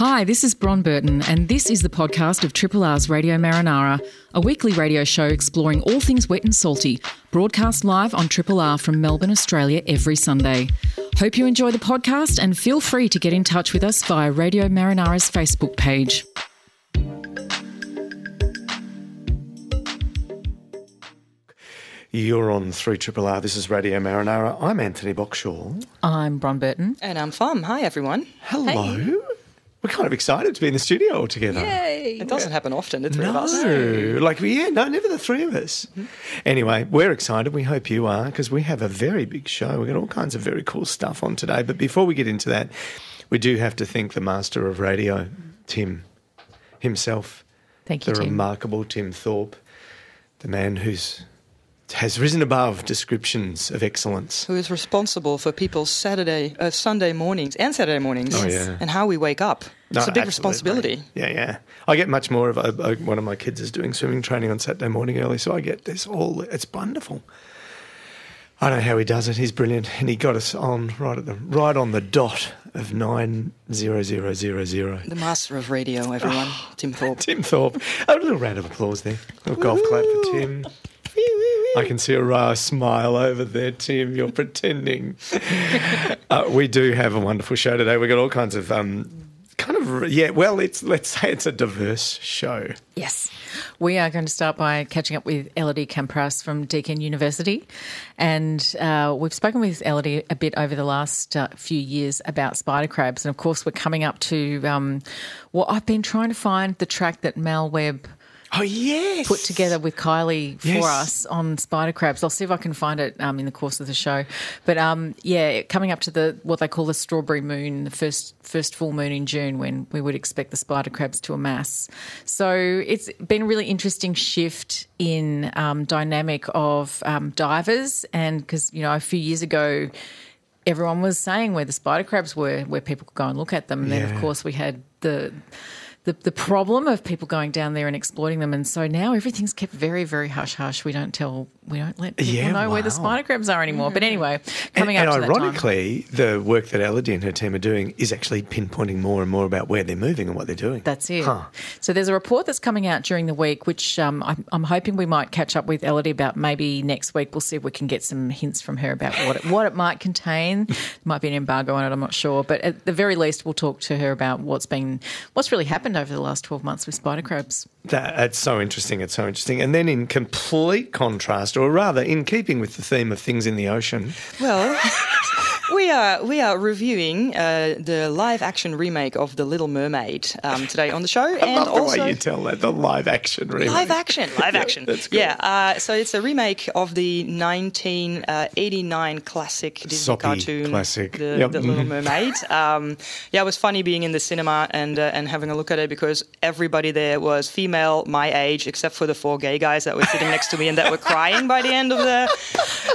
Hi, this is Bron Burton, and this is the podcast of Triple R's Radio Marinara, a weekly radio show exploring all things wet and salty, broadcast live on Triple R from Melbourne, Australia, every Sunday. Hope you enjoy the podcast and feel free to get in touch with us via Radio Marinara's Facebook page. You're on 3 Triple R. This is Radio Marinara. I'm Anthony Boxshall. I'm Bron Burton. And I'm Fam. Hi, everyone. Hello. We're kind of excited to be in the studio all together. Yay. It doesn't happen often, the three of us. No, like yeah, no, never the three of us. Anyway, we're excited. We hope you are because we have a very big show. We've got all kinds of very cool stuff on today. But before we get into that, we do have to thank the master of radio, Tim himself, Thank you, the Tim. remarkable Tim Thorpe, the man who's has risen above descriptions of excellence. Who is responsible for people's Saturday, uh, Sunday mornings and Saturday mornings Oh, yeah. and how we wake up. No, it's a big absolutely. responsibility. Yeah, yeah. I get much more of a, a, one of my kids is doing swimming training on Saturday morning early, so I get this all. It's wonderful. I don't know how he does it. He's brilliant, and he got us on right at the right on the dot of nine zero zero zero zero. The master of radio, everyone. Tim Thorpe. Tim Thorpe. A little round of applause there. A little golf clap for Tim. I can see a wry smile over there, Tim. You're pretending. uh, we do have a wonderful show today. We've got all kinds of um, kind of yeah. Well, it's let's say it's a diverse show. Yes. We are going to start by catching up with Elodie Camprasse from Deakin University. And uh, we've spoken with Elodie a bit over the last uh, few years about spider crabs. And of course, we're coming up to um, what I've been trying to find the track that Mal Webb Oh yes, put together with Kylie for Yes. us on spider crabs. I'll see if I can find it um, in the course of the show. But um, yeah, coming up to the what they call the strawberry moon, the first first full moon in June, when we would expect the spider crabs to amass. So it's been a really interesting shift in um, dynamic of um, divers, and because you know a few years ago. Everyone was saying where the spider crabs were, where people could go and look at them. And then, of course, we had the the, the problem of people going down there and exploiting them. And so now everything's kept very, very hush hush. We don't tell, we don't let people Yeah, know where the spider crabs are anymore. But anyway, And, coming and up time. ironically, the work that Elodie and her team are doing is actually pinpointing more and more about where they're moving and what they're doing. That's it. Huh. So there's a report that's coming out during the week, which um, I'm, I'm hoping we might catch up with Elodie about maybe next week. We'll see if we can get some hints from her about what it, what it might contain. There might be an embargo on it, I'm not sure. But at the very least, we'll talk to her about what's been what's really happened over the last 12 months with spider crabs. That, that's so interesting. It's so interesting. And then, in complete contrast, or rather, in keeping with the theme of things in the ocean, Well, we are we are reviewing uh, the live action remake of The Little Mermaid um, today on the show, I and love the way you tell that the live action remake. live action, live action. that's good. Yeah, uh, so it's a remake of the 1989 classic Disney Soppy cartoon, classic. The, Yep. the Little Mermaid. Um, yeah, it was funny being in the cinema and uh, and having a look at it because everybody there was female, my age, except for the four gay guys that were sitting next to me and that were crying by the end of the.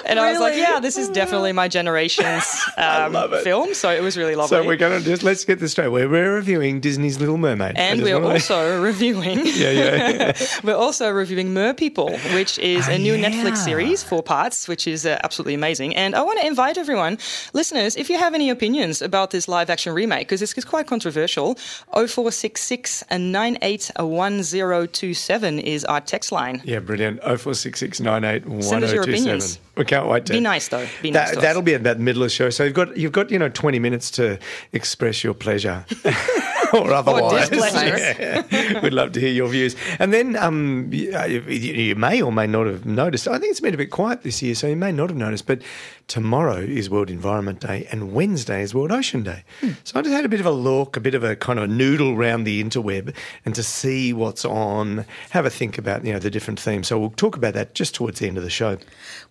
And I was like, yeah, this is definitely my generation's um, love it. film. So it was really lovely. So we're going to just let's get this straight. We're, we're reviewing Disney's Little Mermaid, and we're also reviewing. yeah, yeah. We're also reviewing Mer People, which is Oh, a new yeah. Netflix series, four parts, which is uh, absolutely amazing. And I want to invite everyone, listeners, if you have any opinions about this live action remake, because it's, it's quite controversial, 0466 and 981027 is our text line. yeah, brilliant. Oh four six six nine eight one Send us your opinions. We can't wait to Be nice, though. Be nice. That, us. that'll be about the middle of the show. So you've got you've got you know twenty minutes to express your pleasure. or otherwise, displeasure. Yeah. we'd love to hear your views. And then um, you, you you may or may not have noticed. I think it's been a bit quiet this year, so you may not have noticed. But tomorrow is World Environment Day, and Wednesday is World Ocean Day. Hmm. So I just had a bit of a look, a bit of a kind of a noodle around the interweb, and to see what's on, have a think about you know the different themes. So we'll talk about that just towards the end of the show.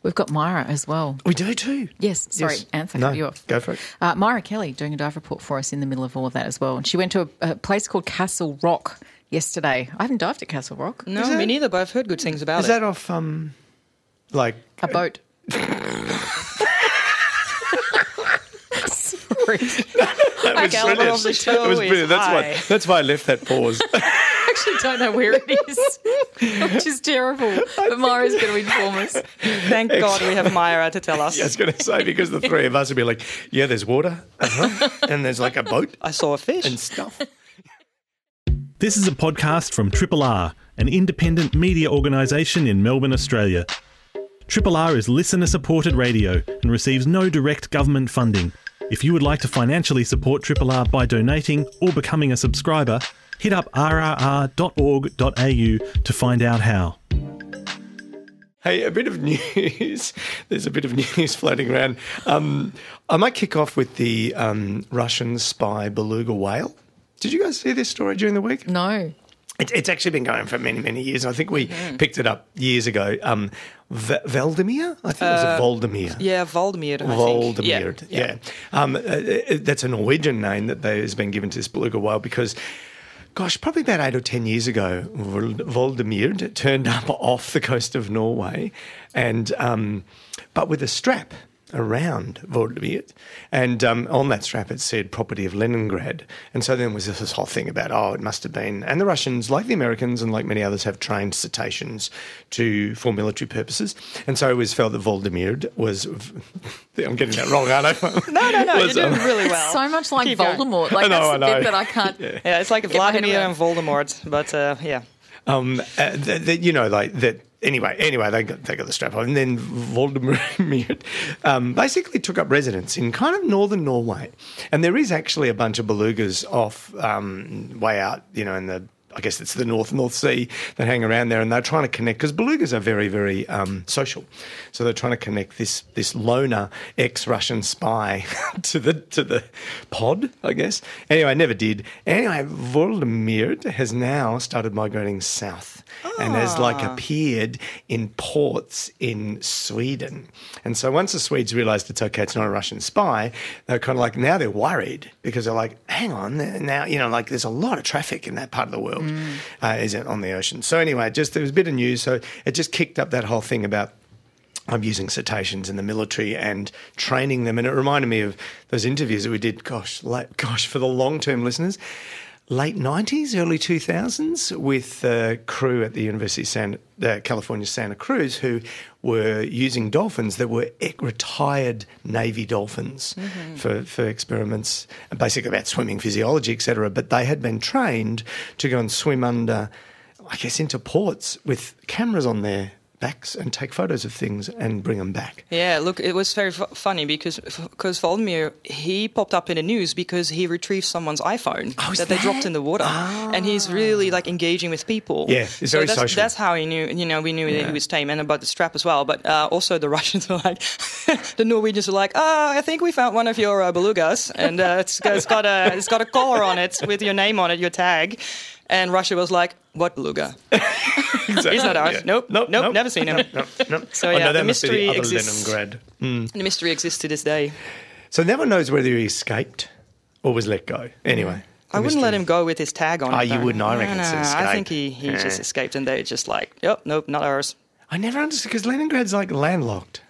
We've got Myra as well. We do too. Yes, sorry, Yes. Anthony, No, you off. go for it. Uh, Myra Kelly doing a dive report for us in the middle of all of that as well. And she went to a, a place called Castle Rock yesterday. I haven't dived at Castle Rock. no, Is me neither, but I've heard good things about Is it. that off um like A boat. Sorry. that Okay, level of the show That was is brilliant. That's why high. that's why I left that pause. I actually don't know where it is, which is terrible. But Myra's going to inform us. Thank God we have Myra to tell us. I was going to say because the three of us would be like, yeah, there's water, uh-huh, and there's like a boat I saw a fish. and stuff. This is a podcast from Triple R, an independent media organisation in Melbourne, Australia. Triple R is listener supported radio and receives no direct government funding. If you would like to financially support Triple R by donating or becoming a subscriber, hit up rrr.org.au to find out how. Hey, a bit of news. There's a bit of news floating around. Um, I might kick off with the um, Russian spy beluga whale. Did you guys see this story during the week? No. It, it's actually been going for many, many years. I think we picked it up years ago. Um, v- Valdemir? I think it was a Voldemir. Yeah, Valdemir. I think. Yeah, Voldemir. Yeah. Um, uh, uh, that's a Norwegian name that has been given to this beluga whale because, gosh, probably about eight or ten years ago, Vol- Voldemir turned up off the coast of Norway, and um, but with a strap around Voldemir, and um, on that strap it said "property of Leningrad," and so then was this whole thing about oh, it must have been, and the Russians, like the Americans and like many others, have trained cetaceans to for military purposes, and so it was felt that Voldemir was. I'm getting that wrong, aren't I? No, no, no. You're doing um, really well. So much like Keep going. Voldemort. Like I know, that's I the know. bit that I can't. Yeah, it's like Get Vladimir and Voldemort, but uh, yeah. um, uh, th- th- you know, like that. Anyway, anyway, they got they got the strap on, and then Voldemir um, basically took up residence in kind of northern Norway, and there is actually a bunch of belugas off um, way out, you know, in the. I guess it's the North North Sea that hang around there, and they're trying to connect because belugas are very, very um, social. So they're trying to connect this this loner ex-Russian spy to the to the pod, I guess. Anyway, I never did. Anyway, Voldemir has now started migrating south and has like appeared in ports in Sweden. And so once the Swedes realised it's okay, it's not a Russian spy, they're kind of like now they're worried because they're like, hang on, now you know, like there's a lot of traffic in that part of the world, uh, is it on the ocean? So anyway, just there was a bit of news, so it just kicked up that whole thing about I'm using cetaceans in the military and training them. And it reminded me of those interviews that we did, gosh, late, gosh, for the long term listeners, late 90s, early 2000s, with uh, crew at the University of San, uh, California, Santa Cruz, who were using dolphins that were retired Navy dolphins for, for experiments, basically about swimming physiology, etc. But they had been trained to go and swim under, I guess, into ports with cameras on their backs and take photos of things and bring them back. Yeah, look, it was very fu- funny because because Vladimir he popped up in the news because he retrieved someone's iPhone Oh, is that they dropped in the water, and he's really like engaging with people. Yeah, it's very that's, social. That's how he knew. You know, we knew that he was tame, and about the strap as well. But uh, also the Russians were like, the Norwegians were like, oh, I think we found one of your uh, belugas, and uh, it's, it's got a it's got a collar on it with your name on it, your tag. And Russia was like, "What beluga? Exactly. He's not ours. Nope, nope, Nope. never seen him." Nope, nope. So, oh, yeah, no, the that must be mystery the exists. Leningrad. And the mystery exists to this day. So no one knows whether he escaped or was let go. Anyway. I wouldn't let him go with his tag on. Oh, it, you wouldn't? I reckon no, I think he, he Yeah. just escaped, and they're just like, yep, nope, not ours. I never understood because Leningrad's like landlocked.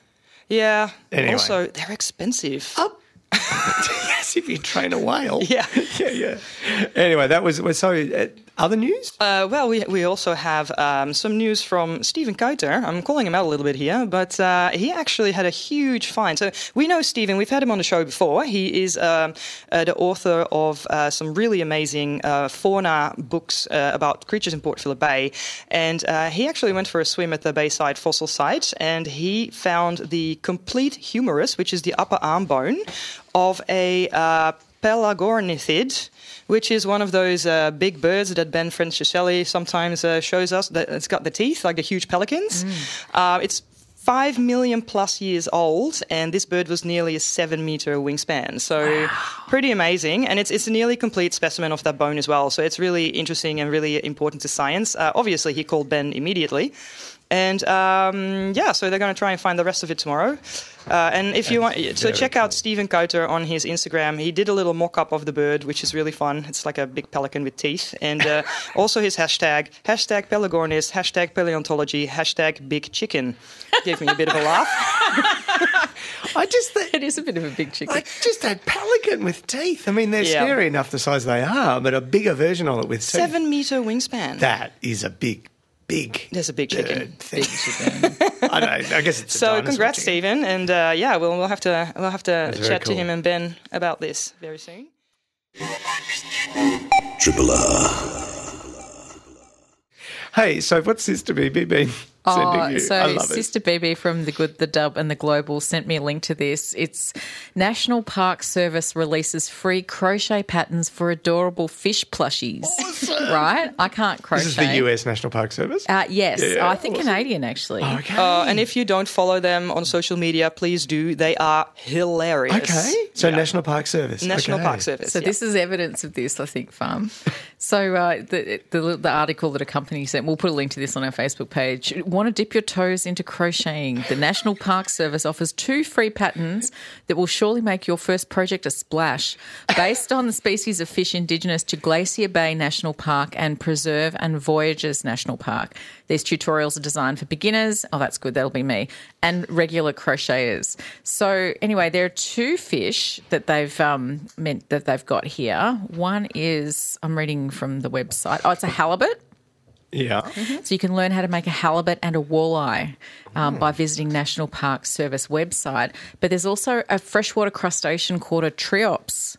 Yeah. Anyway. Also, they're expensive. Oh. yes, if you train a whale. Yeah. yeah, yeah. Anyway, that was so. Uh, other news? Uh, well, we, we also have um, some news from Stephen Kuiter. I'm calling him out a little bit here, but uh, he actually had a huge find. So we know Stephen, we've had him on the show before. He is um, uh, the author of uh, some really amazing uh, fauna books uh, about creatures in Port Phillip Bay. And he actually went for a swim at the Bayside fossil site and he found the complete humerus, which is the upper arm bone, of a pelagornithid, which is one of those uh, big birds that Ben Franciscelli sometimes uh, shows us. That it's got the teeth like the huge pelicans. Uh, it's five million plus years old, and this bird was nearly a seven meter wingspan. So pretty amazing, and it's it's a nearly complete specimen of that bone as well. So it's really interesting and really important to science. Uh, obviously, he called Ben immediately. And um, yeah, so they're going to try and find the rest of it tomorrow. Uh, and if you want, so very check out Stephen Kuiter on his Instagram. He did a little mock-up of the bird, which is really fun. It's like a big pelican with teeth. And uh, also his hashtag, hashtag Pelagornis, hashtag paleontology, hashtag big chicken. Gave me a bit of a laugh. I just think. It is a bit of a big chicken. Like just that pelican with teeth. I mean, they're Yeah. scary enough the size they are, but a bigger version of it with teeth. Seven meter wingspan. That is a big, big. There's a big chicken. bird thing. I don't know. I guess it's a So congrats, chicken. Stephen, and uh, yeah, we'll, we'll have to we'll have to That's chat cool. to him and Ben about this very soon. Triple R. Hey, so what's Sister BB been sending you? I so love Sister BB from the Good, the Dub, and the Global sent me a link to this. It's National Park Service releases free crochet patterns for adorable fish plushies. Right? I can't it. crochet. This is the US National Park Service. Uh, yes, Yeah, yeah, I think awesome. Canadian actually. okay. Uh, and if you don't follow them on social media, please do. They are hilarious. okay. So Yeah. National Park Service. National okay. Park Service. So yeah. this is evidence of this, I think, farm. So uh, the, the the article that accompanies it, we'll put a link to this on our Facebook page. Want to dip your toes into crocheting? The National Park Service offers two free patterns that will surely make your first project a splash. Based on the species of fish indigenous to Glacier Bay National Park and Preserve and Voyageurs National Park. These tutorials are designed for beginners. Oh, that's good. That'll be me. And regular crocheters. So anyway, there are two fish that they've um, meant that they've got here. One is I'm reading from the website. Oh, it's a halibut. Yeah. So you can learn how to make a halibut and a walleye um, by visiting National Park Service website. But there's also a freshwater crustacean called a triops,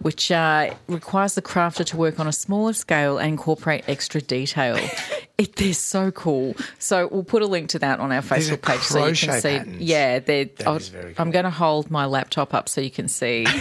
which uh, requires the crafter to work on a smaller scale and incorporate extra detail. it, they're so cool. So we'll put a link to that on our Facebook page so you can see. patterns. Yeah, they're. I'll- is very I'm going to hold my laptop up so you can see.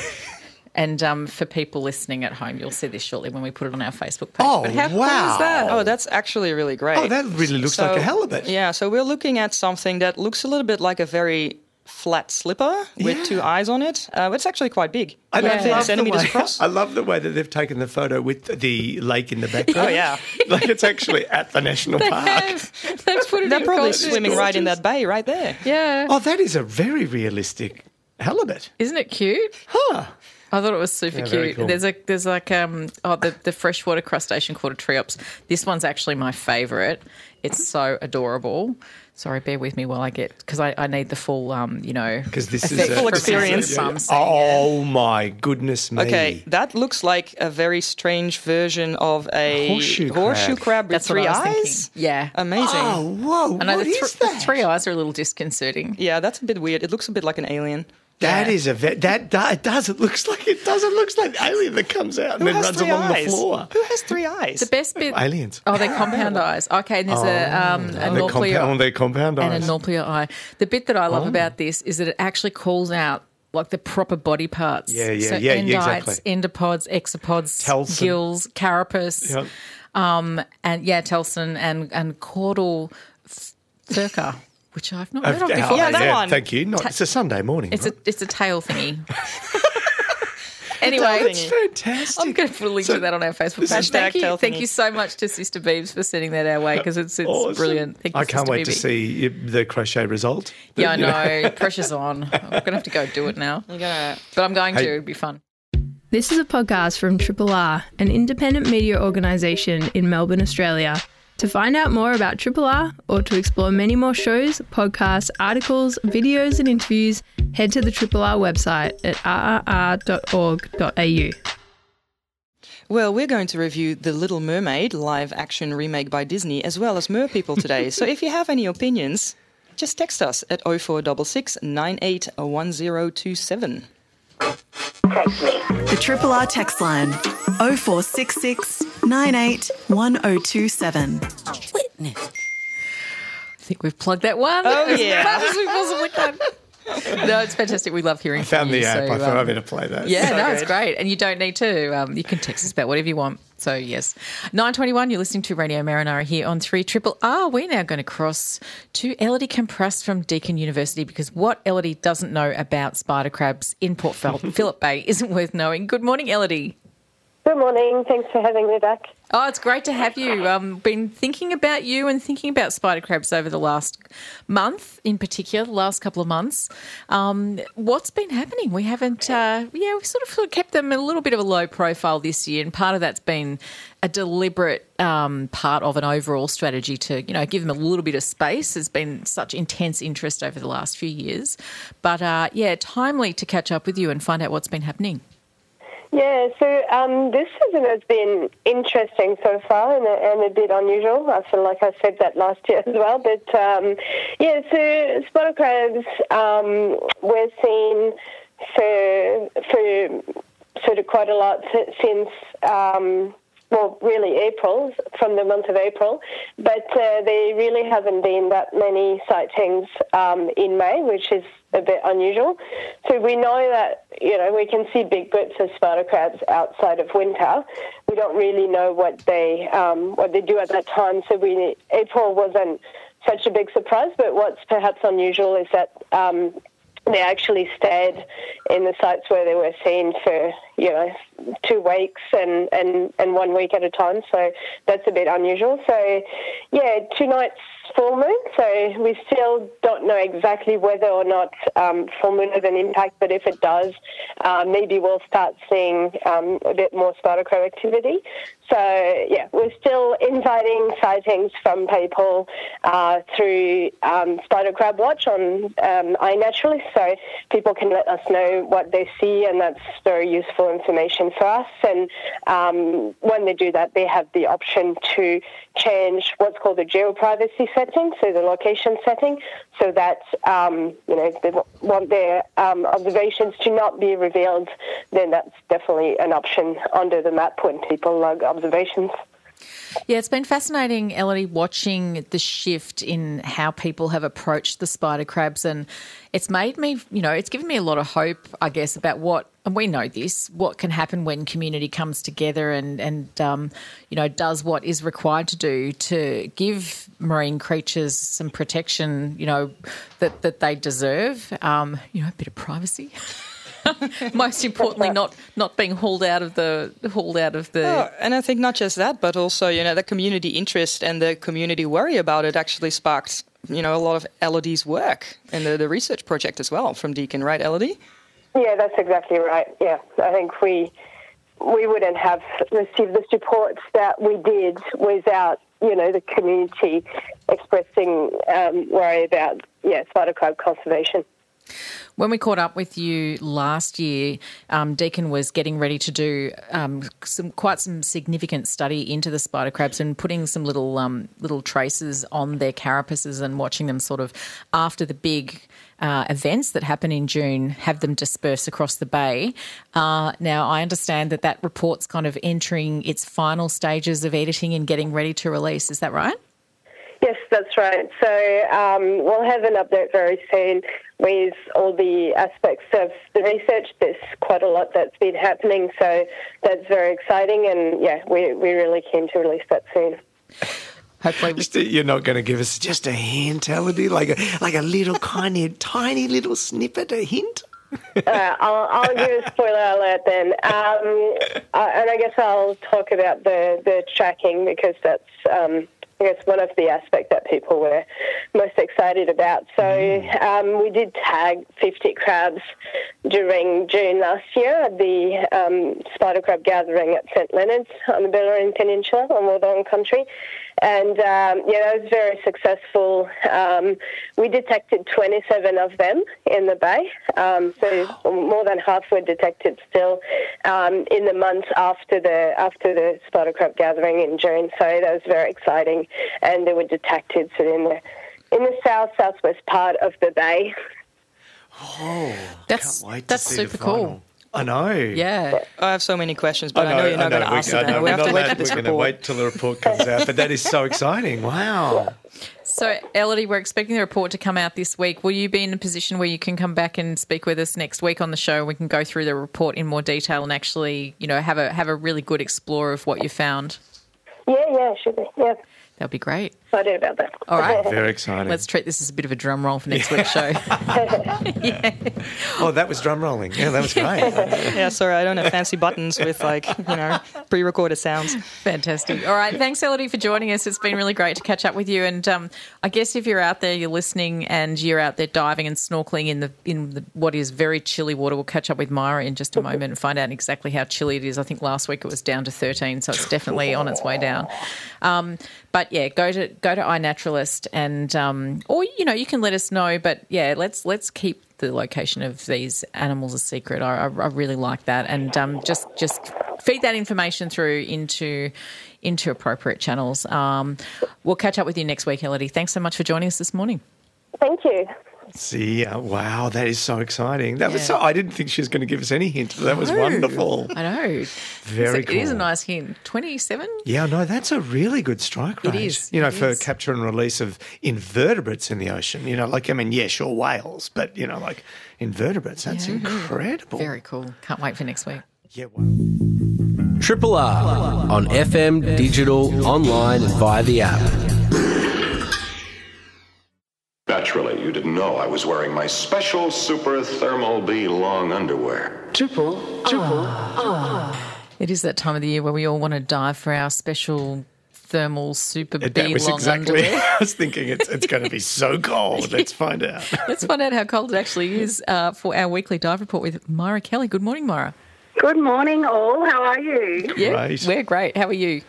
And um, for people listening at home, you'll see this shortly when we put it on our Facebook page. Oh, But how cool wow. is that? Oh, that's actually really great. Oh, that really looks like a halibut. Yeah, so we're looking at something that looks a little bit like a very flat slipper with Yeah. two eyes on it. Uh, it's actually quite big. I Yeah. love, the centimeters way, across. I love the way that they've taken the photo with the lake in the background. Oh, yeah. like it's actually at the national park. They've put it They're probably context. swimming right in that bay right there. Yeah. Oh, that is a very realistic halibut. Isn't it cute? Huh. I thought it was super Yeah, cute. cool. There's a there's like um oh the, the freshwater crustacean called a triops. This one's actually my favourite. It's so adorable. Sorry, bear with me while I get because I, I need the full um you know Because this is Full a, from experience. Sam Yeah. saying it. Oh my goodness me! Okay, that looks like a very strange version of a Horseshoe horseshoe crab. crab, with That's what three I was eyes. thinking. Yeah. Amazing. Oh whoa! I know what the, is thr- the three eyes are a little disconcerting. Yeah, that's a bit weird. It looks a bit like an alien. That Yeah. is a ve- that, that it does. It looks like it does. It looks like alien that comes out and Who then has runs three along eyes? the floor. Who has three eyes? The best bit Aliens. Oh, they're compound eyes. Okay, and there's a um a The nuclear compound, their compound and a nuclear eye. The bit that I Oh. love about this is that it actually calls out like the proper body parts. Yeah, yeah, so yeah, endites, yeah, exactly. endopods, exopods, Telson. gills, carapace, Yep. um, and yeah, telson and and caudal f- furca, which I've not heard of before. Yeah, that yeah, one. Thank you. Not, it's a Sunday morning. It's right? a it's a tail thingy. anyway, tail It's thingy. fantastic. I'm going to put a link So- to that on our Facebook page. Thank you, thank you so much to Sister Beebs for sending that our way because it's it's Awesome. brilliant. Thank you, I can't Sister wait to see the crochet result. Yeah, I You know. Pressure's on. I'm going to have to go do it now. You're gonna But I'm going Hey. to. It'd be fun. This is a podcast from Triple R, an independent media organisation in Melbourne, Australia. To find out more about Triple R or to explore many more shows, podcasts, articles, videos, and interviews, head to the Triple R website at rrr.org.au. Well, we're going to review The Little Mermaid live action remake by Disney as well as Mer People today. so if you have any opinions, just text us at 0466 981027. The Triple R text line 0466 98 1027. I think we've plugged that one. Oh, as yeah. much as we possibly can. No, it's fantastic. We love hearing I found from you. the app. so, I thought um, I'd better play that. Yeah, So no, it's great. And you don't need to. Um, you can text us about whatever you want. So, yes. 921, you're listening to Radio Marinara here on 3 Triple R. We're now going to cross to Elodie Camprasse from Deakin University because what Elodie doesn't know about spider crabs in Port Phillip Bay isn't worth knowing. Good morning, Elodie. Good morning. Thanks for having me back. Oh, it's great to have you. Um, been thinking about you and thinking about spider crabs over the last month, in particular, the last couple of months. Um, what's been happening? We haven't, uh, yeah, we've sort of kept them a little bit of a low profile this year, and part of that's been a deliberate um, part of an overall strategy to, you know, give them a little bit of space. There's been such intense interest over the last few years, but uh, yeah, timely to catch up with you and find out what's been happening. Yeah, so um, this season has been interesting so far and a, and a bit unusual. I feel like I said that last year as well. But um, yeah, so spotted crabs um, we're seeing for, for sort of quite a lot since um, well, really April, from the month of April, but uh, there really haven't been that many sightings um, in May, which is a bit unusual. So we know that, you know, we can see big groups of spider crabs outside of winter. We don't really know what they, um, what they do at that time. So we, April wasn't such a big surprise, but what's perhaps unusual is that um, they actually stayed in the sites where they were seen for you know two weeks and, and, and one week at a time. So that's a bit unusual. So yeah, two nights full moon. So we still don't know exactly whether or not um, full moon has an impact, but if it does, uh, maybe we'll start seeing um, a bit more crab activity. So yeah, we're still inviting sightings from people uh, through um, Spider Crab Watch on um, iNaturalist, so people can let us know what they see, and that's very useful information for us. And um, when they do that, they have the option to change what's called the geo-privacy setting, so the location setting, so that um, you know if they want their um, observations to not be revealed, then that's definitely an option under the map when people log observations. Yeah, it's been fascinating, Elodie, watching the shift in how people have approached the spider crabs. And it's made me, you know, it's given me a lot of hope, I guess, about what, and we know this, what can happen when community comes together and, and um, you know, does what is required to do to give marine creatures some protection, you know, that, that they deserve, um, you know, a bit of privacy. Most importantly, not not being hauled out of the hauled out of the. Oh, and I think not just that, but also you know the community interest and the community worry about it actually sparked you know a lot of Elodie's work and the, the research project as well from Deakin, right, Elodie? Yeah, that's exactly right. Yeah, I think we we wouldn't have received the supports that we did without you know the community expressing um, worry about yeah spider crab conservation. When we caught up with you last year, um, Deakin was getting ready to do um, some quite some significant study into the spider crabs and putting some little um, little traces on their carapaces and watching them sort of after the big uh, events that happen in June, have them disperse across the bay. Uh, now, I understand that that report's kind of entering its final stages of editing and getting ready to release. Is that right? Yes, that's right. So um, we'll have an update very soon with all the aspects of the research. There's quite a lot that's been happening, so that's very exciting. And yeah, we, we're really keen to release that soon. Hopefully, Just, you're not going to give us just a hint, Elodie, like a, like a little kind of tiny little snippet, a hint. uh, I'll, I'll give a spoiler alert then. Um, uh, and I guess I'll talk about the, the tracking because that's um, I guess one of the aspects that people were most excited about. So um, we did tag 50 crabs during June last year at the um, spider crab gathering at St Leonard's on the Bellarine Peninsula on Northern Country. And um, yeah, that was very successful. Um, we detected 27 of them in the bay, um, so more than half were detected still um, in the months after the after the spider crab gathering in June. So that was very exciting, and they were detected so in the in the south southwest part of the bay. Oh, That's- can't wait to that's see super the final. cool. I know. Yeah. I have so many questions, but I know, you're not going to we- answer know, them. We we're have to wait allowed- for this We're going to wait till the report comes out, but that is so exciting. Wow. So, Elodie, we're expecting the report to come out this week. Will you be in a position where you can come back and speak with us next week on the show? We can go through the report in more detail and actually, you know, have a have a really good explore of what you found. Yeah, yeah, should be. Yeah, That'd be great. Excited about that. All right. Very exciting. Let's treat this as a bit of a drum roll for next week's show. Oh, that was drum rolling. Yeah, that was great. Yeah, sorry, I don't have fancy buttons with like you know pre-recorded sounds. Fantastic. All right. Thanks, Elodie, for joining us. It's been really great to catch up with you. And um, I guess if you're out there, you're listening, and you're out there diving and snorkeling in the in the, what is very chilly water, we'll catch up with Myra in just a moment and find out exactly how chilly it is. I think last week it was down to 13, so it's definitely on its way down. Um, but yeah, go to go to iNaturalist, and um, or you know you can let us know. But yeah, let's let's keep the location of these animals a secret. I, I, I really like that, and um, just just feed that information through into into appropriate channels. Um, we'll catch up with you next week, Elodie. Thanks so much for joining us this morning. Thank you. See, uh, wow, that is so exciting. That was so, I didn't think she was going to give us any hint. but That was wonderful. I know. Very It's a- It is a nice hint. 27? Yeah, no, that's a really good strike rate. is, You know, it for is. capture and release of invertebrates in the ocean. You know, like I mean, yeah, sure, whales, but you know, like invertebrates. That's incredible. Very cool. Can't wait for next week. Yeah. Wow. Triple R on FM, digital, online, and via the app. Naturally, you didn't know I was wearing my special super thermal B long underwear. Triple, triple, ah. It is that time of the year where we all want to dive for our special thermal super That B was long exactly. underwear. I was thinking it's it's going to be so cold. Let's find out. Let's find out how cold it actually is uh, for our weekly dive report with Myra Kelly. Good morning, Myra. Good morning, all. How are you? Yeah, Great. we're great. How are you?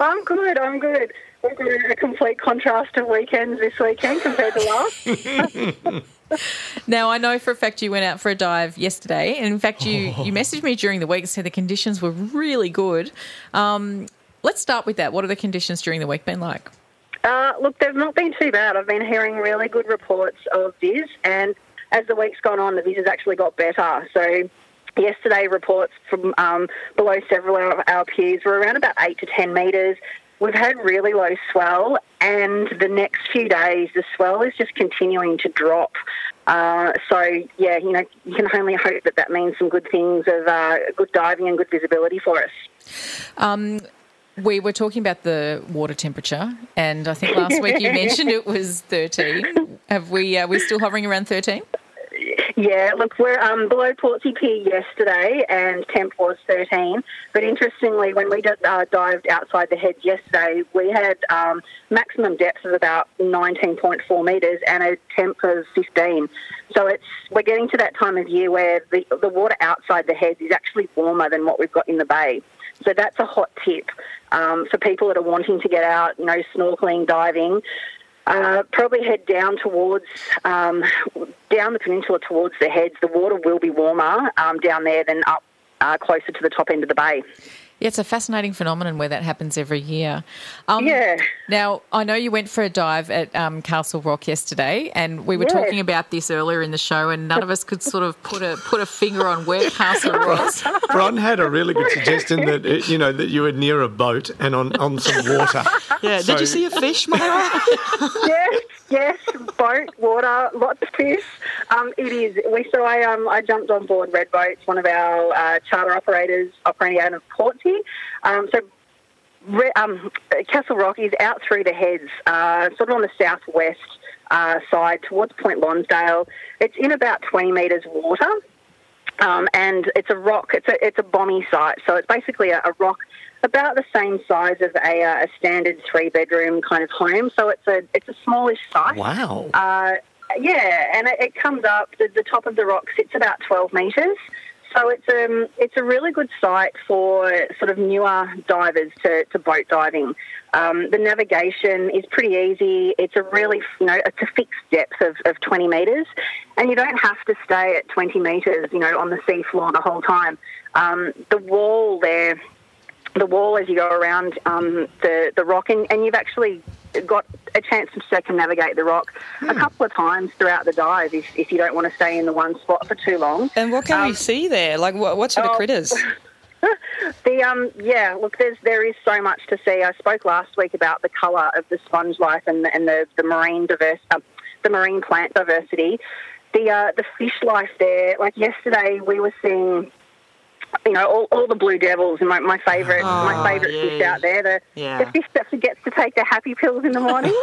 I'm good. I'm good. We've got a complete contrast of weekends this weekend compared to last. Now, I know for a fact you went out for a dive yesterday, and in fact, you, you messaged me during the week and said the conditions were really good. Um, let's start with that. What are the conditions during the week been like? Uh, look, they've not been too bad. I've been hearing really good reports of Viz, and as the week's gone on, the Viz has actually got better. So, yesterday, reports from um, below several of our peers were around about 8 to 10 metres. We've had really low swell, and the next few days, the swell is just continuing to drop. Uh, so, yeah, you know, you can only hope that that means some good things of uh, good diving and good visibility for us. Um, we were talking about the water temperature, and I think last week you mentioned it was 13. Have we? Uh, we're still hovering around 13. Yeah, look, we're um, below Portsea Pier yesterday, and temp was 13. But interestingly, when we uh, dived outside the heads yesterday, we had um, maximum depth of about 19.4 metres and a temp of 15. So it's we're getting to that time of year where the the water outside the heads is actually warmer than what we've got in the bay. So that's a hot tip um, for people that are wanting to get out, you know, snorkeling, diving. Uh, probably head down towards um, down the peninsula towards the heads. The water will be warmer um, down there than up uh, closer to the top end of the bay. Yeah, it's a fascinating phenomenon where that happens every year. Um, Yeah. Now, I know you went for a dive at um, Castle Rock yesterday, and we were Yes. talking about this earlier in the show, and none of us could sort of put a put a finger on where Castle was. Bron had a really good suggestion that uh, you know that you were near a boat and on, on some water. Yeah, So- did you see a fish, Myra? yes, yes, boat, water, lots of fish. Um, it is. We so I um I jumped on board Red Boats, one of our uh, charter operators operating out of Portsea. Um, so. Re- Um, Castle Rock is out through the heads, uh, sort of on the southwest uh, side towards Point Lonsdale. It's in about 20 metres water, um, and it's a rock. It's a it's a bommy site, so it's basically a, a rock about the same size as a, uh, a standard three bedroom kind of home. So it's a it's a smallish site. Wow. Uh, yeah, and it, it comes up. The, the top of the rock sits about 12 metres. So it's um it's a really good site for sort of newer divers to, to boat diving. Um, the navigation is pretty easy. It's a really you know it's a fixed depth of, of 20 metres, and you don't have to stay at 20 metres you know on the sea floor the whole time. Um, the wall there the wall as you go around um, the the rock, and, and you've actually got a chance to circumnavigate the rock a couple of times throughout the dive if, if you don't want to stay in the one spot for too long. And what can we see there? Like, what, what sort of oh. critters? The um yeah, look, there's there is so much to see. I spoke last week about the colour of the sponge life and and the the marine diverse uh, the marine plant diversity. The uh, the fish life there. Like yesterday, we were seeing. You know all, all the blue devils and my, my favourite my Oh, favourite fish out there the, Yeah. the fish that forgets to take the happy pills in the morning.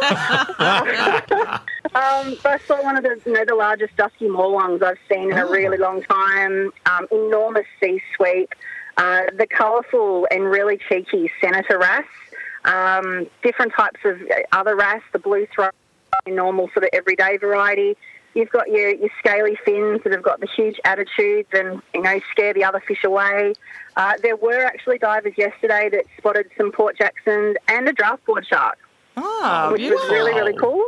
um, I saw one of the you know the largest dusky morwongs I've seen in a really long time. Um, enormous sea sweep. Uh, the colourful and really cheeky senator wrasse. Um, different types of other wrasse. The blue throat, normal sort of everyday variety. You've got your, your scaly fins that have got the huge attitudes and you know scare the other fish away. Uh, there were actually divers yesterday that spotted some Port Jacksons and a draughtboard shark Oh, which was really, really cool.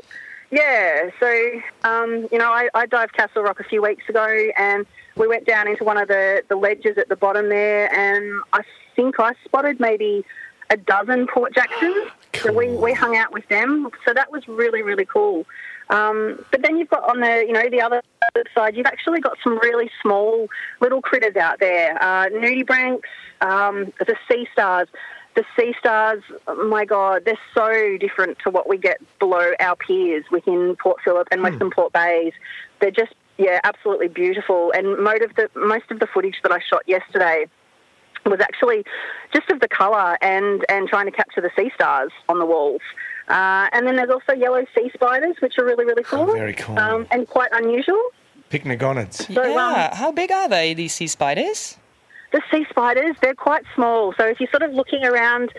Yeah, so, um, you know, I, I dived Castle Rock a few weeks ago and we went down into one of the, the ledges at the bottom there and I think I spotted maybe a dozen Port Jacksons. So we, we hung out with them. So that was really, really cool. Um, but then you've got on the you know the other side, you've actually got some really small little critters out there. Uh, nudibranchs, um, the sea stars. The sea stars, oh my God, they're so different to what we get below our peers within Port Phillip and Western Port Bays. They're just yeah, absolutely beautiful. And most of the most of the footage that I shot yesterday was actually just of the colour and, and trying to capture the sea stars on the walls. Uh, and then there's also yellow sea spiders, which are really, really cool. very cool. Um, and quite unusual. Pycnogonids. So, yeah. um, How big are they, these sea spiders? the sea spiders, they're quite small. So if you're sort of looking around,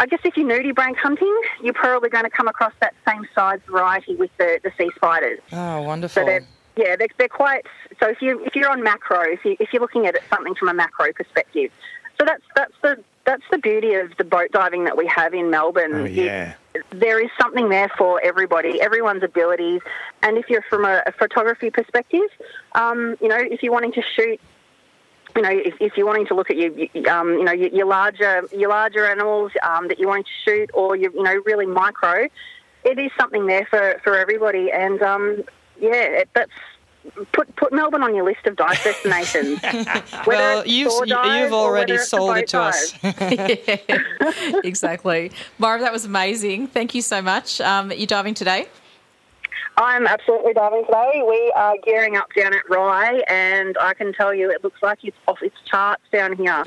I guess if you're nudibranch hunting, you're probably going to come across that same size variety with the, the sea spiders. Oh, wonderful. So they're yeah, they're, they're quite. So if you if you're on macro, if you if you're looking at it something from a macro perspective, so that's that's the that's the beauty of the boat diving that we have in Melbourne. Oh, yeah. there is something there for everybody, everyone's abilities, and if you're from a, a photography perspective, um, you know, if you're wanting to shoot. You know, if, if you're wanting to look at your, you- um, you know, your, your larger, your larger animals um, that you're wanting to shoot, or your, you know, really micro, it is something there for, for everybody. And um, yeah, it, that's put put Melbourne on your list of dive destinations. Well, you've, dive you've already whether it's a sold it to us. yeah, exactly. Myra, that was amazing. Thank you so much. Um, you diving today? I'm absolutely diving today. We are gearing up down at Rye, and I can tell you it looks like it's off its charts down here.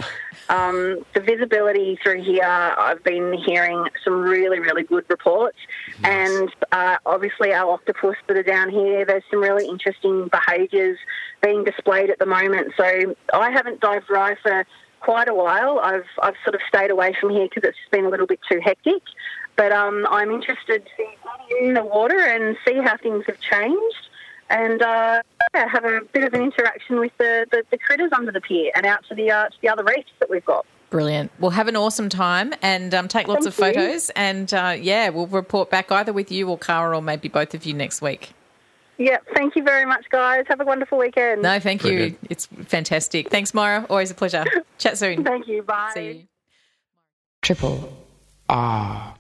Um, the visibility through here, I've been hearing some really, really good reports. And uh, obviously, our octopus that are down here, there's some really interesting behaviours being displayed at the moment. So I haven't dived Rye for quite a while. I've, I've sort of stayed away from here because it's been a little bit too hectic. But um, I'm interested to get in the water and see how things have changed and uh, yeah, have a bit of an interaction with the, the, the critters under the pier and out to the, uh, to the other reefs that we've got. Brilliant. Well, have an awesome time and um, take lots Thank of you. photos. And uh, yeah, we'll report back either with you or Cara or maybe both of you next week. Yeah, thank you very much, guys. Have a wonderful weekend. No, thank Brilliant. you. It's fantastic. Thanks, Myra. Always a pleasure. Chat soon. Thank you. Bye. See you. Triple R.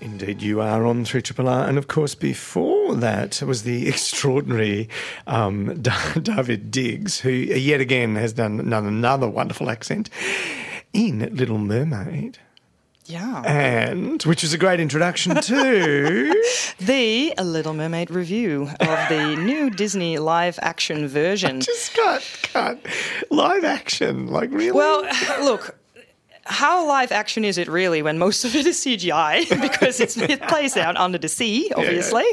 Indeed, you are on 3 Triple R. And of course, before that was the extraordinary um, Da- Daveed Diggs, who yet again has done, another wonderful accent in Little Mermaid. Yeah. And which was a great introduction to. The Little Mermaid review of the new Disney live action version. just can't, can't. Live action. Like, really? Well, look. How live action is it really when most of it is CGI because it's, it plays out under the sea, obviously.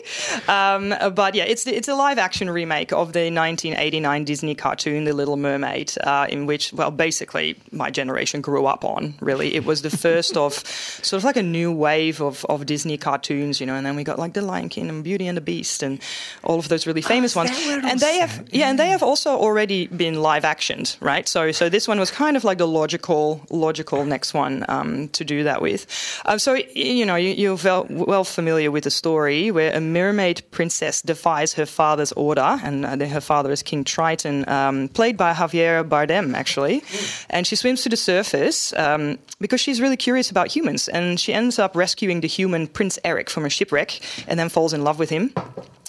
Um, but yeah, it's it's a live action remake of the 1989 Disney cartoon The Little Mermaid, uh, in which well basically my generation grew up on. Really, it was the first of sort of like a new wave of, of Disney cartoons, you know. And then we got like The Lion King and Beauty and the Beast and all of those really famous ones. And they have yeah, and they have also already been live actioned, right? So so this one was kind of like the logical logical next one um, to do that with. Um, so you know you, you're well, well familiar with the story where a mermaid princess defies her father's order, and uh, her father is King Triton, um, played by Javier Bardem actually, and she swims to the surface um, because she's really curious about humans, and she ends up rescuing the human Prince Eric from a shipwreck, and then falls in love with him.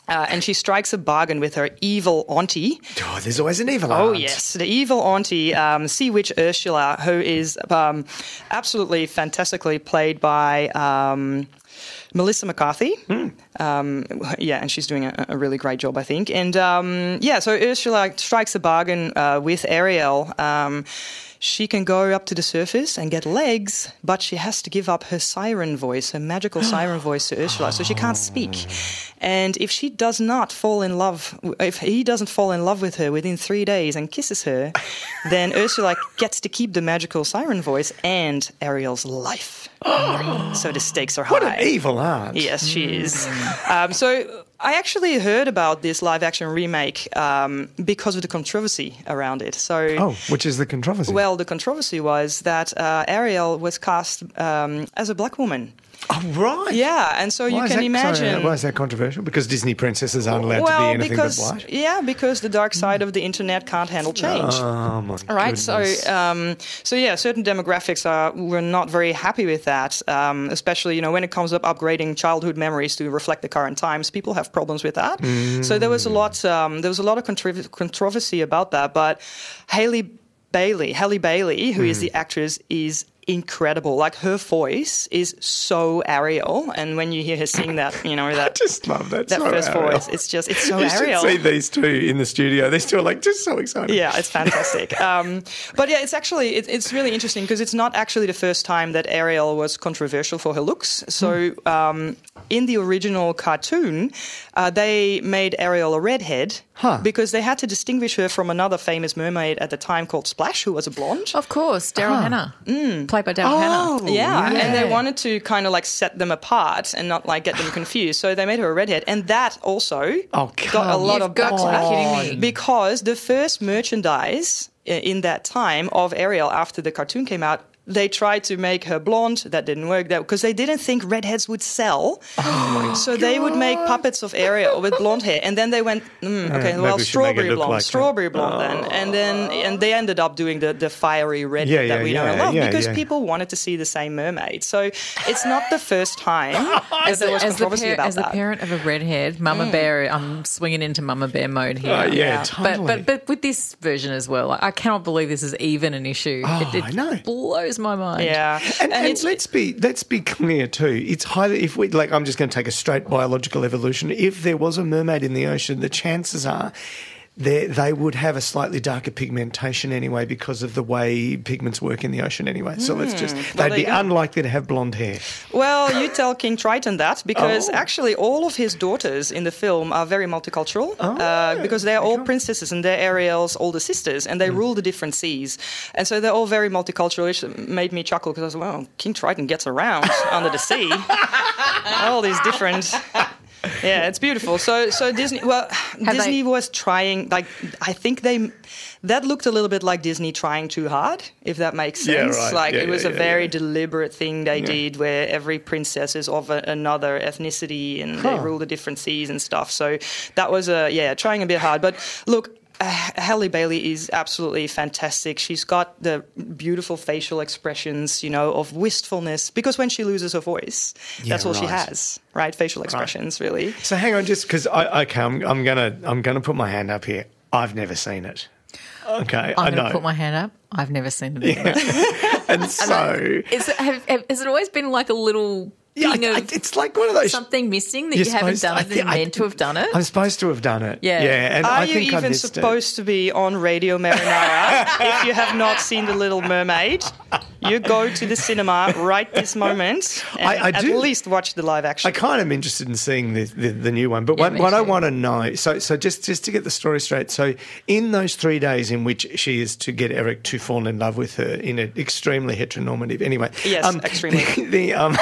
Uh, and she strikes a bargain with her evil auntie. oh, there's always an evil auntie. Oh yes, the evil auntie, um, Sea Witch Ursula, who is um, absolutely fantastically played by um, Melissa McCarthy. Um, yeah, and she's doing a, a really great job, I think. And um, yeah, so Ursula strikes a bargain uh, with Ariel. Um, she can go up to the surface and get legs, but she has to give up her siren voice, her magical siren voice to Ursula, so she can't speak. And if she does not fall in love, if he doesn't fall in love with her within three days and kisses her, then Ursula gets to keep the magical siren voice and Ariel's life. so the stakes are high. What an evil aunt. Yes, she is. Um, so I actually heard about this live action remake um, because of the controversy around it. So. Oh, which is the controversy? Well, the controversy was that uh, Ariel was cast um, as a black woman. Oh, right. Yeah, and so Why you can that- sorry, imagine. why is that controversial? Because Disney princesses aren't allowed well, to be anything because but white. yeah, because the dark side of the internet can't handle change. Oh my All right, so um, so yeah, certain demographics are were not very happy with that. Um, especially, you know, when it comes up upgrading childhood memories to reflect the current times, people have problems with that. So there was a lot um, there was a lot of controver- controversy about that. But Haley Bailey, Halle Bailey, who is the actress, is incredible. Like her voice is so Ariel, and when you hear her sing that, you know that I just love that. that so first Ariel. voice, it's just it's so you Ariel. see these two in the studio. They're still like just so excited. Yeah, it's fantastic. um, but yeah, it's actually it, it's really interesting because it's not actually the first time that Ariel was controversial for her looks. So Hmm. um, in the original cartoon, uh, they made Ariel a redhead Huh. because they had to distinguish her from another famous mermaid at the time called Splash, who was a blonde. Of course, Daryl Hannah, mm. played by Daryl Oh, Hannah. Yeah, and they wanted to kind of like set them apart and not like get them confused. So they made her a redhead, and that also Oh, got a lot You've of got to be backlash kidding me. because the first merchandise in that time of Ariel after the cartoon came out. They tried to make her blonde. That didn't work. That because they didn't think redheads would sell. so they would make puppets of Ariel with blonde hair, and then they went, mm, okay, maybe well, we should make it strawberry blonde, like that. strawberry blonde, then, and then and they ended up doing the the fiery red Yeah, that yeah, we know and love yeah, because yeah. people wanted to see the same mermaid. So it's not the first time that As, there a, was as, the, par- about as the that. Mm. parent of a redhead, Mama Bear, I'm swinging into Mama Bear mode here. Uh, yeah, Yeah. totally. But, but but with this version as well, I cannot believe this is even an issue. Oh, it, it I know. blows my mind. yeah, And, and it's let's be let's be clear too. It's highly if we like. I'm just going to take a straight biological evolution. If there was a mermaid in the ocean, the chances are. They, they would have a slightly darker pigmentation anyway because of the way pigments work in the ocean anyway. So let's just, they'd there be go. unlikely to have blonde hair. well, you tell King Triton that because Oh. actually all of his daughters in the film are very multicultural Oh, uh, because they're all princesses and they're Ariel's older sisters and they Hmm. rule the different seas, and so they're all very multicultural. Which made me chuckle because I was like, well, King Triton gets around under the sea, all these different. Yeah, it's beautiful. So, so Disney. Well, Disney they- was trying. Like, I think they. That looked a little bit like Disney trying too hard, if that makes sense. Yeah, sense. right. Like, Yeah, it was yeah, a yeah, very yeah. deliberate thing they did, where every princess is of a, another ethnicity and they rule the different seas and stuff. So that was a yeah, trying a bit hard. But look. Uh, Halle Bailey is absolutely fantastic. She's got the beautiful facial expressions, you know, of wistfulness. Because when she loses her voice, that's Yeah, all she has, right? Facial expressions, really. So hang on, just because I okay, I'm, I'm gonna I'm gonna put my hand up here. I've never seen it. Okay, I I'm going know. to put my hand up. I've never seen it. either. and so Is it, have, have, has it always been like a little yeah, thing I- of it's like one of those. something missing that You're haven't done I it and think- you're I- meant to have done it? I'm supposed to have done it. Yeah. yeah. And Are I you think I even missed it. supposed to be on Radio Marinara if you have not seen The Little Mermaid? You go to the cinema right this moment and I- I at do- least watch the live action. I kind of am interested in seeing the, the, the new one, but Yeah, what, me what I want to know, so so just just to get the story straight, so in those three days in which she is to get Eric to fall in love with her in an extremely heteronormative, anyway, Yes, extremely. The, the, um,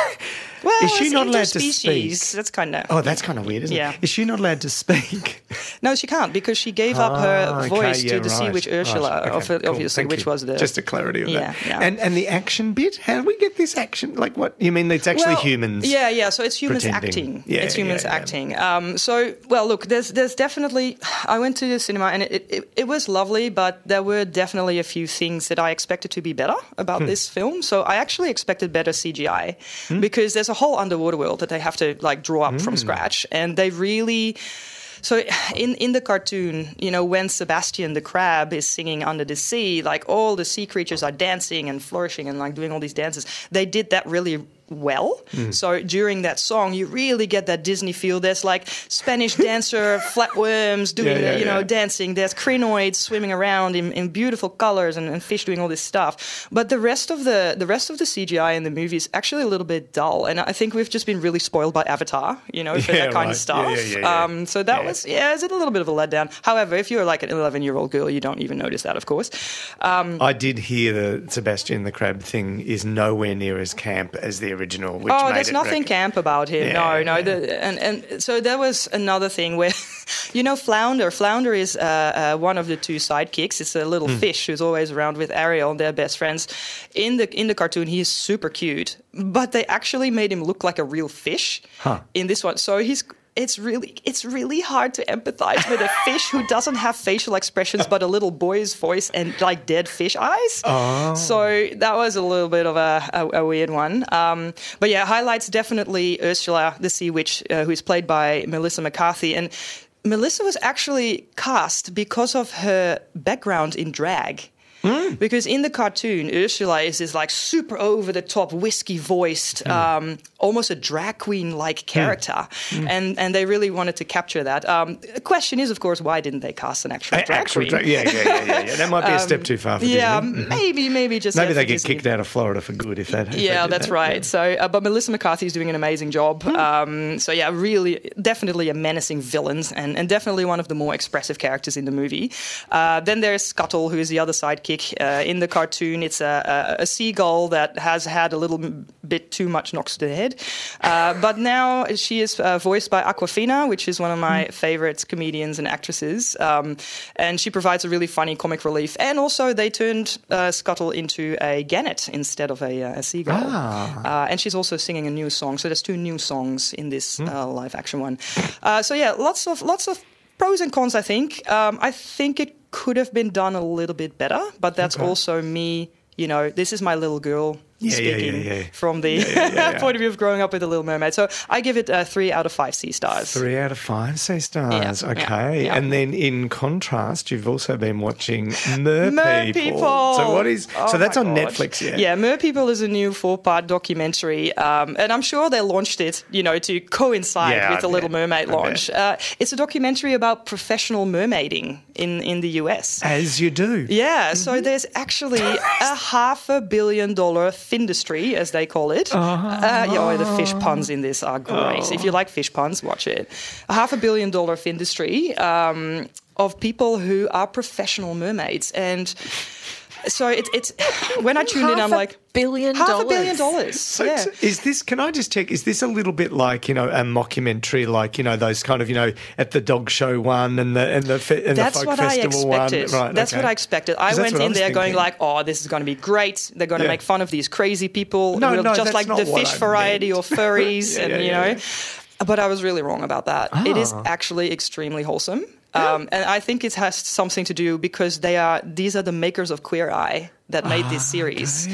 well, is she not allowed to speak? That's kind of. Oh, that's kind of weird, isn't Yeah. it? Is she not allowed to speak? No, she can't because she gave up her okay, voice yeah, to the Sea right, Witch right, Ursula, okay, of- cool, obviously, which you. was the. just a clarity of Yeah, that. yeah. And and the action bit, how do we get this action? Like what you mean? It's actually Well, humans. Yeah, yeah. So it's humans pretending. acting. Yeah, it's humans yeah, acting. Um, so, well, look, there's there's definitely. I went to the cinema and it, it, it was lovely, but there were definitely a few things that I expected to be better about Hmm. this film. So I actually expected better CGI because there's a whole underwater world that they have to like draw up Hmm. from scratch, and they really. So in in the cartoon, you know, when Sebastian the crab is singing under the sea, like all the sea creatures are dancing and flourishing and like doing all these dances. They did that really well. Mm. So during that song, you really get that Disney feel. There's like Spanish dancer flatworms doing, Yeah, yeah, you know, yeah. dancing. There's crinoids swimming around in, in beautiful colors and, and fish doing all this stuff. But the rest of the the rest of the CGI in the movie is actually a little bit dull. And I think we've just been really spoiled by Avatar, you know, for that kind right. of stuff. Um, so that was yeah, it's a little bit of a letdown. However, if you're like an 11 year old girl, you don't even notice that, of course. Um, I did hear the Sebastian the Crab thing is nowhere near as camp as the original. Which oh, made there's it nothing rec- camp about him. Yeah, no, no. yeah. The, and and so there was another thing where, you know, Flounder. Flounder is uh, uh, one of the two sidekicks. It's a little fish who's always around with Ariel, and they're best friends. In the in the cartoon, he is super cute, but they actually made him look like a real fish Huh. in this one. So he's it's really it's really hard to empathize with a fish who doesn't have facial expressions but a little boy's voice and like dead fish eyes. Oh. So that was a little bit of a, a, a weird one. Um, but yeah, highlights definitely Ursula the Sea Witch, uh, who's played by Melissa McCarthy, and Melissa was actually cast because of her background in drag. Because in the cartoon, Ursula is this like super over the top, whiskey voiced, um, almost a drag queen like character, and and they really wanted to capture that. Um, the question is, of course, why didn't they cast an actual A- drag actual queen? drag- yeah, yeah, yeah, yeah, yeah. That might be a step too far for Um, Yeah, Disney. Maybe, maybe just Maybe they get kicked out of Florida for good if that. if Yeah, did that's that. right. So, uh, but Melissa McCarthy is doing an amazing job. Hmm. Um, so yeah, really, definitely a menacing villain, and, and definitely one of the more expressive characters in the movie. Uh, then there's Scuttle, who is the other sidekick uh, in the cartoon. It's a, a, a seagull that has had a little bit too much knocks to the head, uh, but now she is uh, voiced by Awkwafina, which is one of my favorite comedians and actresses, um, and she provides a really funny comic relief. And also, they turned uh, Scuttle into a gannet instead of a, uh, a seagull. Uh, and she's also singing a new song. So there's two new songs in this uh, live action one. Uh, so yeah, lots of lots of pros and cons. I think. Um, I think it could have been done a little bit better, but that's Okay. also me. You know, this is my little girl Yeah, speaking yeah, yeah. from the point of view of growing up with the Little Mermaid. So I give it uh, three out of five C stars. Three out of five say stars. Okay. And then in contrast, you've also been watching Mer, Mer People. People. So what is Oh so that's on God. Netflix, yeah. Yeah, Mer People is a new four-part documentary, um, and I'm sure they launched it, you know, to coincide with the Little. Mermaid I launch. Uh, it's a documentary about professional mermaiding in in the US. As you do. Yeah, so there's actually a half a billion dollar findustry, as they call it. Uh, yeah, oh, the fish puns in this are great. If you like fish puns, watch it. A half a billion dollar findustry um, of people who are professional mermaids. And so it, it's when I tuned in, I'm a like, billion half a billion dollars. So, yeah. is this? Can I just check? Is this a little bit like you know a mockumentary, like you know those kind of you know at the dog show one and the and the fe- and That's the folk what I expected. one? Right, that's okay. what I expected. I went what I in was there going like, "Oh, this is going to be great. They're going to Yeah. make fun of these crazy people No, who are no, just that's like not the fish I variety meant. or furries, Yeah, and yeah, you yeah, know." But I was really wrong about that. It is Ah. actually extremely wholesome. Um, and I think it has something to do because they are these are the makers of Queer Eye that made Ah, this series,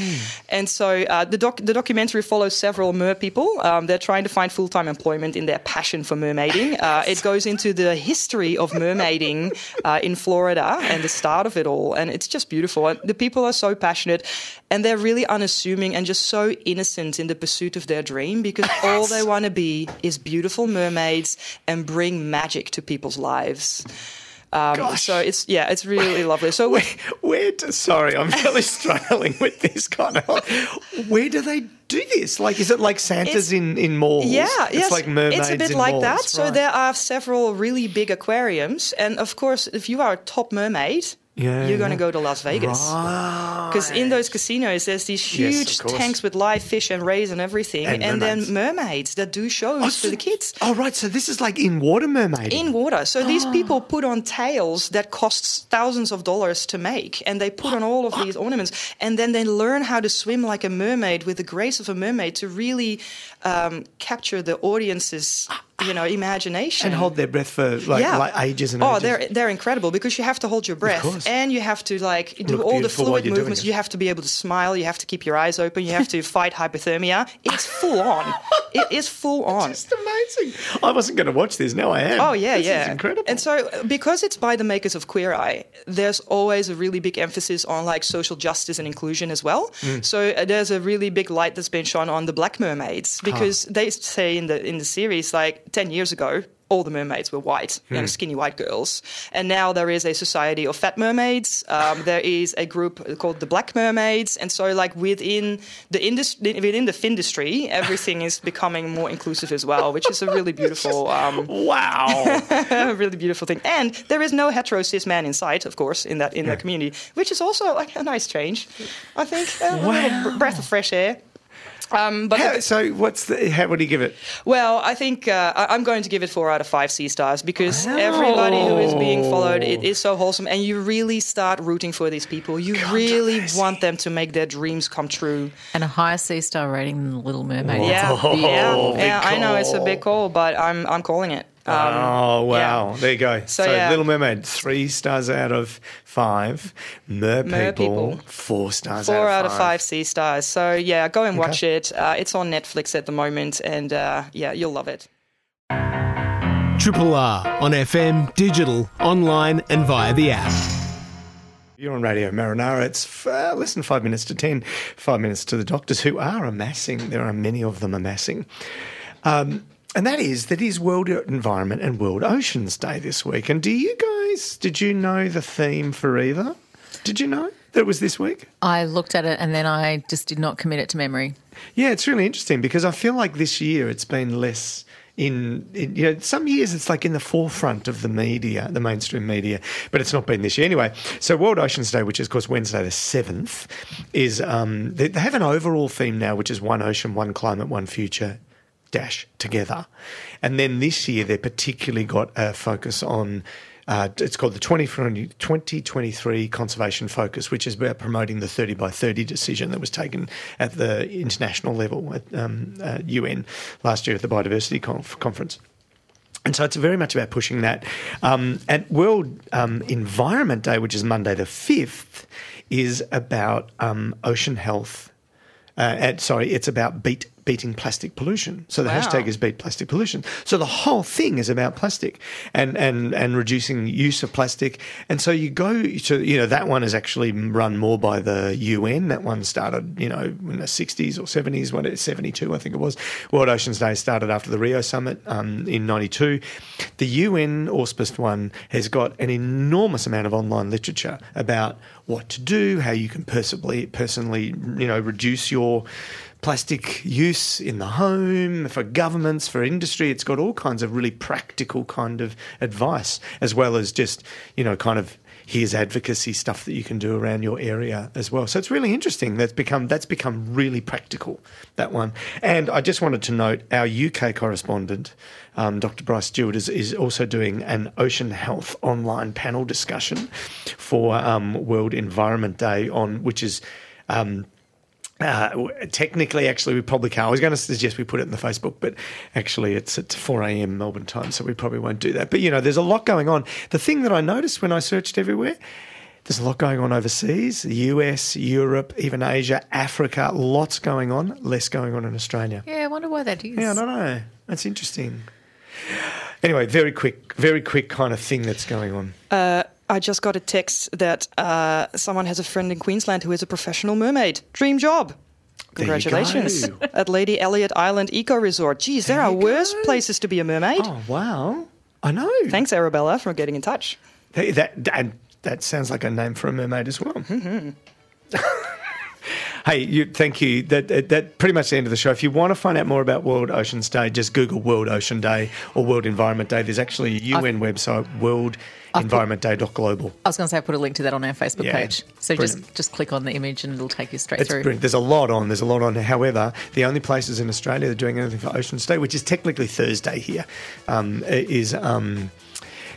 and so uh, the doc- the documentary follows several mer people. Um, they're trying to find full time employment in their passion for mermaiding. Uh, it goes into the history of mermaiding uh, in Florida and the start of it all, and it's just beautiful. And the people are so passionate, and they're really unassuming and just so innocent in the pursuit of their dream because all they want to be is beautiful mermaids and bring magic to people's lives. Um, so it's yeah, it's really lovely. So Where, where do, sorry, I'm really struggling with this kind of. Where do they do this? Like, is it like Santa's in, in malls? Yeah, it's yes. like mermaids It's a bit like malls, that. So there are several really big aquariums, and of course, if you are a top mermaid, Yeah, you're going to go to Las Vegas. Because in those casinos, there's these huge course. tanks with live fish and rays and everything, And and, then mermaids that do shows for the kids. Oh, right. So this is like in water mermaid. In water. So these Ah. people put on tails that costs thousands of dollars to make, and they put on all of these ornaments, and then they learn how to swim like a mermaid with the grace of a mermaid to really um, capture the audience's, you know, imagination and hold their breath for like, like ages and oh, ages. they're they're incredible because you have to hold your breath and you have to like do Look all the fluid movements. You have to be able to smile. You have to keep your eyes open. You have to fight hypothermia. It's full on. It is full on. It's just amazing. I wasn't going to watch this. Now I am. Oh yeah, This yeah, is incredible. And so because it's by the makers of Queer Eye, there's always a really big emphasis on like social justice and inclusion as well. Mm. So uh, there's a really big light that's been shone on the black mermaids because they say in the in the series like ten years ago. All the mermaids were white, you know, Hmm. skinny white girls, and now there is a society of fat mermaids. Um, there is a group called the Black Mermaids, and so like within the industry, within the fin industry, everything is becoming more inclusive as well, which is a really beautiful. Um, wow. a really beautiful thing. And there is no hetero cis man in sight, of course, in that in that community, which is also like a nice change. I think a little br- breath of fresh air. Um, but How- so what's the? How would you give it? well, I think uh, I- I'm going to give it four out of five C stars because everybody who is being followed, it is so wholesome, and you really start rooting for these people. You really want them to make their dreams come true. And a higher C star rating than The Little Mermaid. Yeah, That's a big yeah, yeah. I know it's a big call, but I'm I'm calling it. Oh wow! yeah. There you go. So, So, yeah. Little Mermaid, three stars out of five. Mer, Mer people, People. four stars. Four out out of five C stars. So yeah, go and watch it. Uh, it's on Netflix at the moment, and uh, yeah, you'll love it. Triple R on FM, digital, online, and via the app. You're on Radio Marinara. It's uh, less than five minutes to ten. Five minutes to the doctors who are amassing. There are many of them amassing. Um, and that is that is World Environment and World Oceans Day this week. And do you guys did you know the theme for either? Did you know that it was this week? I looked at it and then I just did not commit it to memory. Yeah, it's really interesting because I feel like this year it's been less in, in you know some years it's like in the forefront of the media, the mainstream media, but it's not been this year anyway. So World Oceans Day, which is of course Wednesday the seventh, is um, they, they have an overall theme now, which is one ocean, one climate, one future. Dash together, and then this year they particularly got a focus on uh, it's called the 2020, 2023 Conservation Focus, which is about promoting the 30 by 30 decision that was taken at the international level at um, uh, UN last year at the Biodiversity Conf- Conference. And so it's very much about pushing that. Um, at World um, Environment Day, which is Monday the 5th, is about um, ocean health. Uh, sorry, it's about beat beating plastic pollution. So the Wow. hashtag is beat plastic pollution. So the whole thing is about plastic and, and, and reducing use of plastic. And so you go to, you know, that one is actually run more by the UN. That one started, you know, in the 60s or 70s, when it's 72, I think it was. World Oceans Day started after the Rio Summit um, in 92. The UN auspiced one has got an enormous amount of online literature about what to do, how you can personally, personally, you know, reduce your plastic use in the home, for governments, for industry. It's got all kinds of really practical kind of advice, as well as just, you know, kind of here's advocacy stuff that you can do around your area as well. So it's really interesting. That's become that's become really practical, that one. And I just wanted to note our UK correspondent, um, Dr. Bryce Stewart, is, is also doing an ocean health online panel discussion for um, World Environment Day on which is um, uh, technically, actually, we probably can't. I was going to suggest we put it in the Facebook, but actually, it's at 4 a.m. Melbourne time, so we probably won't do that. But, you know, there's a lot going on. The thing that I noticed when I searched everywhere, there's a lot going on overseas the US, Europe, even Asia, Africa, lots going on, less going on in Australia. Yeah, I wonder why that is. Yeah, I don't know. That's interesting. Anyway, very quick, very quick kind of thing that's going on. Uh, I just got a text that uh, someone has a friend in Queensland who is a professional mermaid. Dream job. Congratulations. At Lady Elliot Island Eco Resort. Geez, there, are worse go. places to be a mermaid. Oh, wow. I know. Thanks, Arabella, for getting in touch. Hey, That, and that sounds like a name for a mermaid as well. hey, you, thank you. That, that that pretty much the end of the show. If you want to find out more about World Oceans Day, just Google World Ocean Day or World Environment Day. There's actually a UN website, worldenvironmentday.global. I was going to say I put a link to that on our Facebook Yeah, page. So brilliant. just just click on the image and it'll take you straight It's through. brilliant. There's a lot on. There's a lot on. However, the only places in Australia that are doing anything for Oceans Day, which is technically Thursday here, um, is um,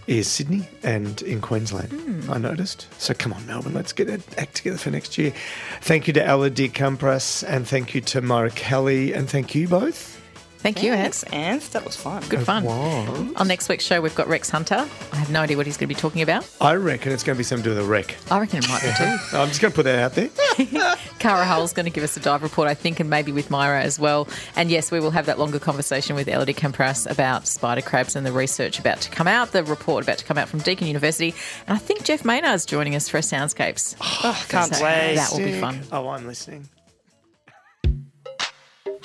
is Sydney and in Queensland. I noticed. So come on, Melbourne, let's get it act together for next year. Thank you to Elodie Camprasse and thank you to Myra Kelly and thank you both. Thank you, Thanks, Anth. That was fun. Good fun. was. On next week's show, we've got Rex Hunter. I have no idea what he's going to be talking about. I reckon it's going to be something to do with a wreck. I reckon it might be too. I'm just going to put that out there. Cara Hull's going to give us a dive report, I think, and maybe with Myra as well. And yes, we will have that longer conversation with Elodie Camprasse about spider crabs and the research about to come out, the report about to come out from Deakin University. And I think Jeff Maynard's joining us for a Soundscapes. Oh, can't So wait. That will be fun. Oh, I'm listening.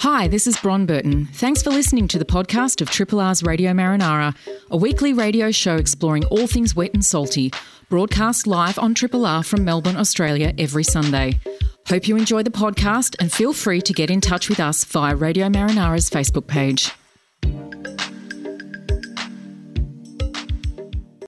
Hi, this is Bron Burton. Thanks for listening to the podcast of Triple R's Radio Marinara, a weekly radio show exploring all things wet and salty, broadcast live on Triple R from Melbourne, Australia every Sunday. Hope you enjoy the podcast and feel free to get in touch with us via Radio Marinara's Facebook page.